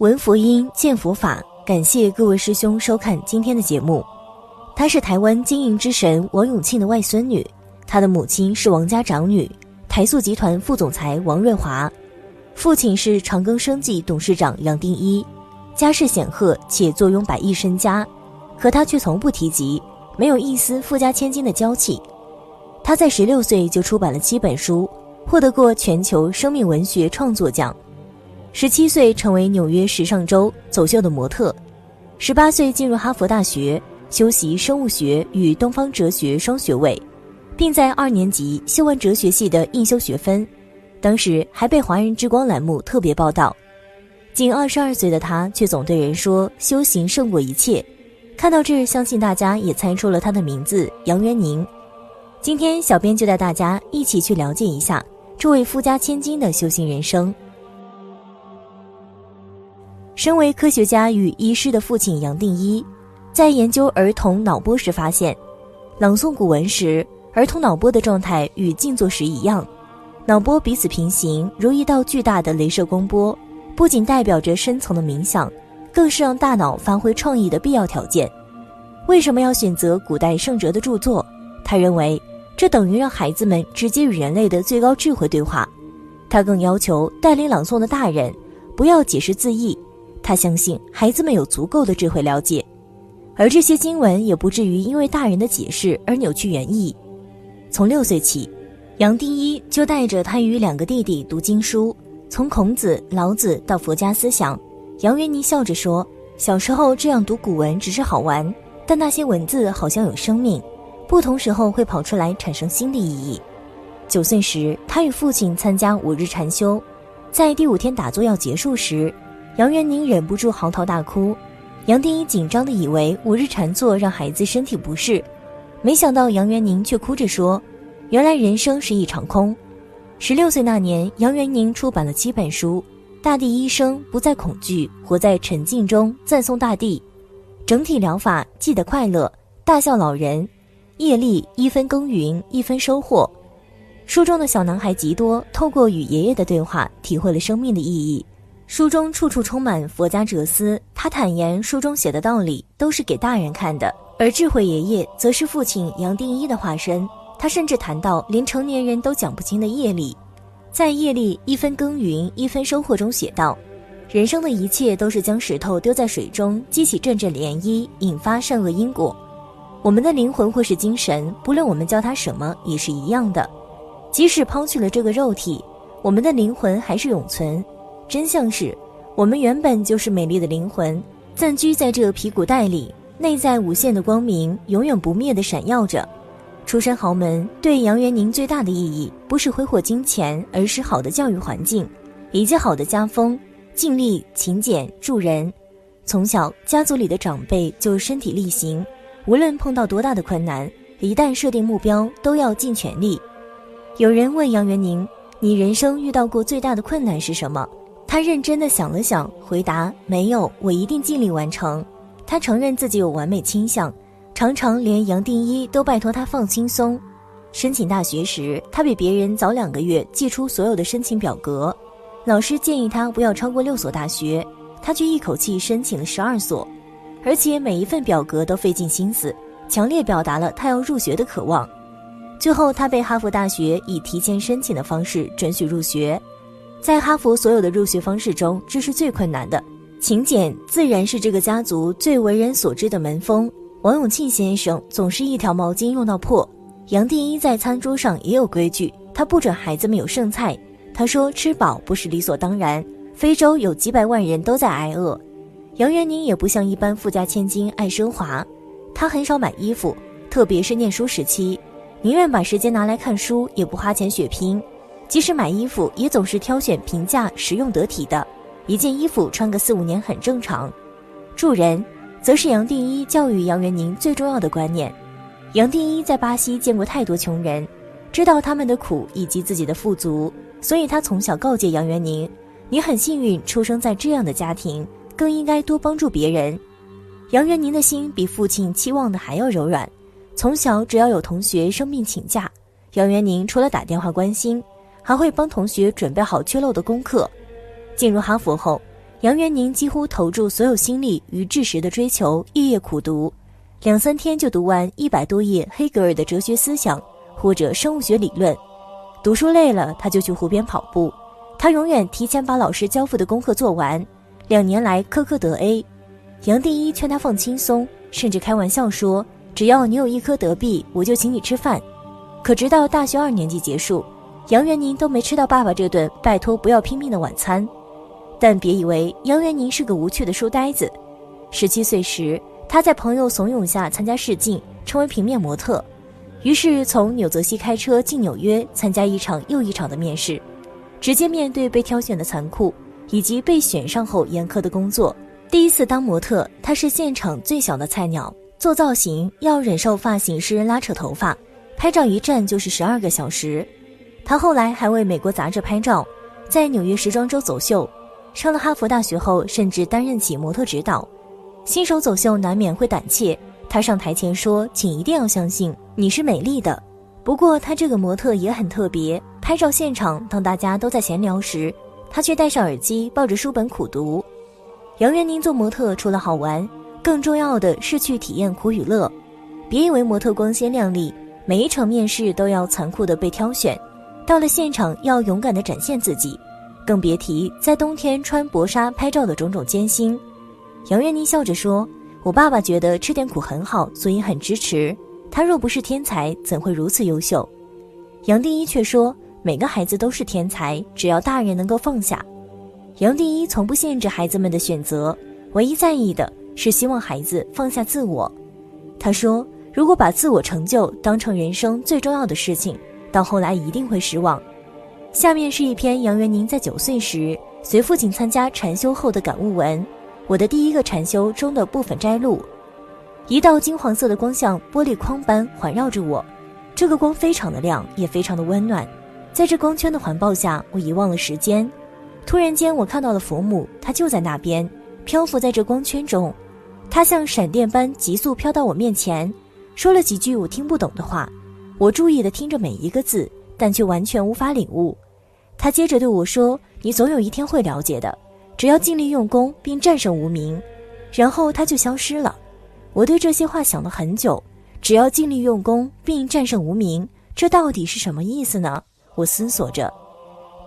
闻佛音，见佛法。感谢各位师兄收看今天的节目。她是台湾经营之神王永庆的外孙女，她的母亲是王家长女，台塑集团副总裁王瑞华，父亲是长庚生技董事长杨定一，家世显赫且坐拥百亿身家，可他却从不提及，没有一丝富家千金的娇气。他在十六岁就出版了七本书，获得过全球生命文学创作奖。十七岁成为纽约时尚周走秀的模特，十八岁进入哈佛大学修习生物学与东方哲学双学位，并在二年级修完哲学系的应修学分。当时还被《华人之光》栏目特别报道。仅二十二岁的他，却总对人说修行胜过一切。看到这，相信大家也猜出了他的名字杨元宁。今天，小编就带大家一起去了解一下这位富家千金的修行人生。身为科学家与医师的父亲杨定一，在研究儿童脑波时发现，朗诵古文时，儿童脑波的状态与静坐时一样，脑波彼此平行，如一道巨大的镭射光波，不仅代表着深层的冥想，更是让大脑发挥创意的必要条件。为什么要选择古代圣哲的著作？他认为，这等于让孩子们直接与人类的最高智慧对话。他更要求带领朗诵的大人，不要解释字义。他相信孩子们有足够的智慧了解，而这些经文也不至于因为大人的解释而扭曲原意。从六岁起，杨定一就带着他与两个弟弟读经书，从孔子、老子到佛家思想。杨元妮笑着说：“小时候这样读古文只是好玩，但那些文字好像有生命，不同时候会跑出来产生新的意义。”九岁时，他与父亲参加五日禅修，在第五天打坐要结束时。杨元宁忍不住嚎啕大哭，杨定一紧张地以为五日禅坐让孩子身体不适，没想到杨元宁却哭着说：“原来人生是一场空。”十六岁那年，杨元宁出版了七本书，《大地医生不再恐惧，活在沉静中赞颂大地》，整体疗法记得快乐，大笑老人，业力一分耕耘一分收获。书中的小男孩吉多透过与爷爷的对话，体会了生命的意义。书中处处充满佛家哲思，他坦言书中写的道理都是给大人看的，而智慧爷爷则是父亲杨定一的化身。他甚至谈到连成年人都讲不清的业力，在业力一分耕耘一分收获中写道：人生的一切都是将石头丢在水中，激起阵阵涟漪，引发善恶因果。我们的灵魂或是精神，不论我们叫它什么，也是一样的。即使抛去了这个肉体，我们的灵魂还是永存。真相是，我们原本就是美丽的灵魂，暂居在这皮骨袋里，内在无限的光明，永远不灭的闪耀着。出身豪门对杨元宁最大的意义，不是挥霍金钱，而是好的教育环境，以及好的家风，尽力勤俭助人。从小，家族里的长辈就身体力行，无论碰到多大的困难，一旦设定目标，都要尽全力。有人问杨元宁：“你人生遇到过最大的困难是什么？”他认真的想了想，回答：“没有，我一定尽力完成。”他承认自己有完美倾向，常常连杨定一都拜托他放轻松。申请大学时，他比别人早两个月寄出所有的申请表格。老师建议他不要超过六所大学，他却一口气申请了十二所，而且每一份表格都费尽心思，强烈表达了他要入学的渴望。最后，他被哈佛大学以提前申请的方式准许入学。在哈佛所有的入学方式中，这是最困难的。勤俭自然是这个家族最为人所知的门风。王永庆先生总是一条毛巾用到破。杨定一在餐桌上也有规矩，他不准孩子们有剩菜。他说吃饱不是理所当然。非洲有几百万人都在挨饿。杨元宁也不像一般富家千金爱奢华，他很少买衣服，特别是念书时期，宁愿把时间拿来看书，也不花钱血拼。即使买衣服，也总是挑选平价、实用得体的，一件衣服穿个四五年很正常。助人，则是杨定一教育杨元宁最重要的观念。杨定一在巴西见过太多穷人，知道他们的苦以及自己的富足，所以他从小告诫杨元宁：“你很幸运出生在这样的家庭，更应该多帮助别人。”杨元宁的心比父亲期望的还要柔软。从小只要有同学生病请假，杨元宁除了打电话关心。还会帮同学准备好缺漏的功课。进入哈佛后，杨元宁几乎投注所有心力于知识的追求，夜夜苦读，两三天就读完一百多页黑格尔的哲学思想或者生物学理论。读书累了，他就去湖边跑步。他永远提前把老师交付的功课做完。两年来，科科得 A。杨定一劝他放轻松，甚至开玩笑说：“只要你有一科得 B，我就请你吃饭。”可直到大学二年级结束，杨元宁都没吃到爸爸这顿“拜托不要拼命”的晚餐。但别以为杨元宁是个无趣的书呆子。十七岁时，他在朋友怂恿下参加试镜，成为平面模特。于是从纽泽西开车进纽约，参加一场又一场的面试，直接面对被挑选的残酷，以及被选上后严苛的工作。第一次当模特，他是现场最小的菜鸟，做造型要忍受发型师拉扯头发。拍照一站就是十二个小时，他后来还为美国杂志拍照，在纽约时装周走秀，上了哈佛大学后，甚至担任起模特指导。新手走秀难免会胆怯，他上台前说：“请一定要相信你是美丽的。”不过他这个模特也很特别，拍照现场当大家都在闲聊时，他却戴上耳机抱着书本苦读。杨元宁做模特除了好玩，更重要的是去体验苦与乐。别以为模特光鲜亮丽。每一场面试都要残酷的被挑选，到了现场要勇敢的展现自己，更别提在冬天穿薄纱拍照的种种艰辛。杨元妮笑着说：“我爸爸觉得吃点苦很好，所以很支持。他若不是天才，怎会如此优秀？”杨定一却说：“每个孩子都是天才，只要大人能够放下。”杨定一从不限制孩子们的选择，唯一在意的是希望孩子放下自我。他说。如果把自我成就当成人生最重要的事情，到后来一定会失望。下面是一篇杨元宁在九岁时随父亲参加禅修后的感悟文，我的第一个禅修中的部分摘录。一道金黄色的光像玻璃框般环绕着我，这个光非常的亮，也非常的温暖。在这光圈的环抱下，我遗忘了时间。突然间，我看到了佛母，她就在那边，漂浮在这光圈中，她像闪电般急速飘到我面前。说了几句我听不懂的话，我注意地听着每一个字，但却完全无法领悟。他接着对我说：“你总有一天会了解的，只要尽力用功并战胜无名。”然后他就消失了。我对这些话想了很久。只要尽力用功并战胜无名，这到底是什么意思呢？我思索着。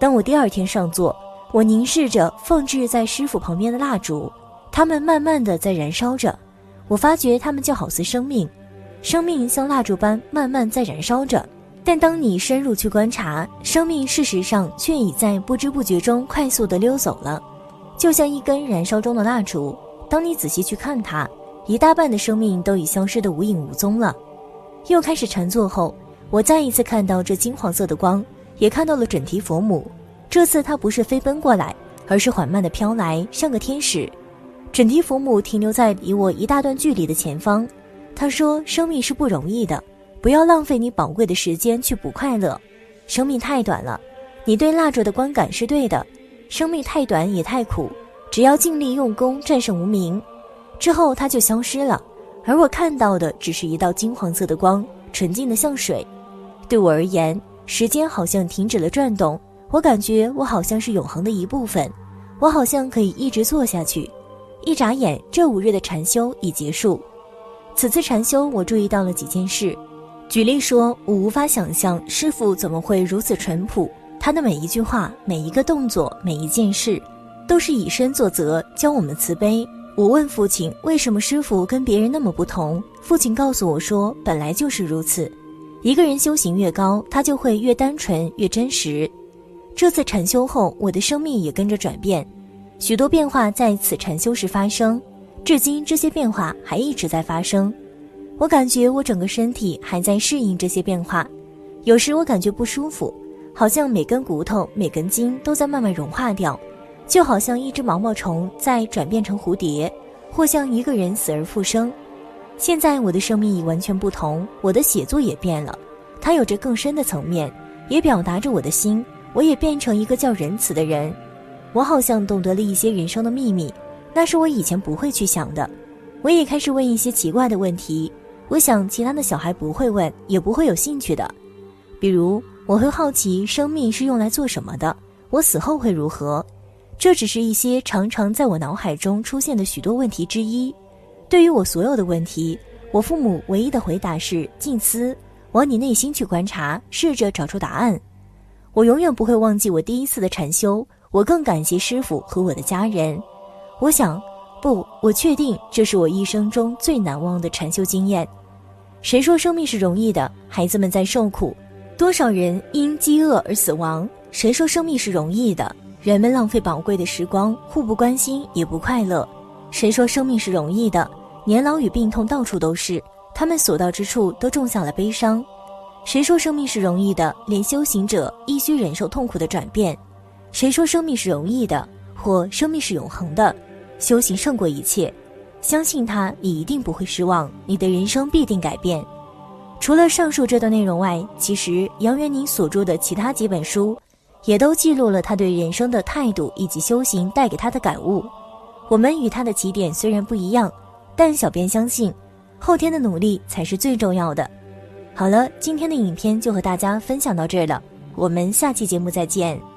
当我第二天上座，我凝视着放置在师傅旁边的蜡烛，它们慢慢的在燃烧着。我发觉它们就好似生命。生命像蜡烛般慢慢在燃烧着，但当你深入去观察，生命事实上却已在不知不觉中快速地溜走了，就像一根燃烧中的蜡烛。当你仔细去看它，一大半的生命都已消失得无影无踪了。又开始禅坐后，我再一次看到这金黄色的光，也看到了准提佛母。这次它不是飞奔过来，而是缓慢地飘来，像个天使。准提佛母停留在离我一大段距离的前方。他说：“生命是不容易的，不要浪费你宝贵的时间去补快乐。生命太短了，你对蜡烛的观感是对的。生命太短也太苦，只要尽力用功战胜无名。”之后他就消失了，而我看到的只是一道金黄色的光，纯净的像水。对我而言，时间好像停止了转动，我感觉我好像是永恒的一部分，我好像可以一直做下去。一眨眼，这五日的禅修已结束。此次禅修，我注意到了几件事。举例说，我无法想象师傅怎么会如此淳朴。他的每一句话、每一个动作、每一件事，都是以身作则，教我们慈悲。我问父亲，为什么师傅跟别人那么不同？父亲告诉我说，本来就是如此。一个人修行越高，他就会越单纯、越真实。这次禅修后，我的生命也跟着转变，许多变化在此禅修时发生。至今，这些变化还一直在发生。我感觉我整个身体还在适应这些变化。有时我感觉不舒服，好像每根骨头、每根筋都在慢慢融化掉，就好像一只毛毛虫在转变成蝴蝶，或像一个人死而复生。现在我的生命已完全不同，我的写作也变了，它有着更深的层面，也表达着我的心。我也变成一个叫仁慈的人。我好像懂得了一些人生的秘密。那是我以前不会去想的，我也开始问一些奇怪的问题。我想其他的小孩不会问，也不会有兴趣的。比如，我会好奇生命是用来做什么的，我死后会如何？这只是一些常常在我脑海中出现的许多问题之一。对于我所有的问题，我父母唯一的回答是：静思，往你内心去观察，试着找出答案。我永远不会忘记我第一次的禅修，我更感谢师傅和我的家人。我想，不，我确定这是我一生中最难忘的禅修经验。谁说生命是容易的？孩子们在受苦，多少人因饥饿而死亡？谁说生命是容易的？人们浪费宝贵的时光，互不关心，也不快乐。谁说生命是容易的？年老与病痛到处都是，他们所到之处都种下了悲伤。谁说生命是容易的？连修行者亦需忍受痛苦的转变。谁说生命是容易的？或生命是永恒的？修行胜过一切。相信他，你一定不会失望，你的人生必定改变。除了上述这段内容外，其实杨元宁所著的其他几本书，也都记录了他对人生的态度以及修行带给他的感悟。我们与他的起点虽然不一样，但小编相信，后天的努力才是最重要的。好了，今天的影片就和大家分享到这儿了，我们下期节目再见。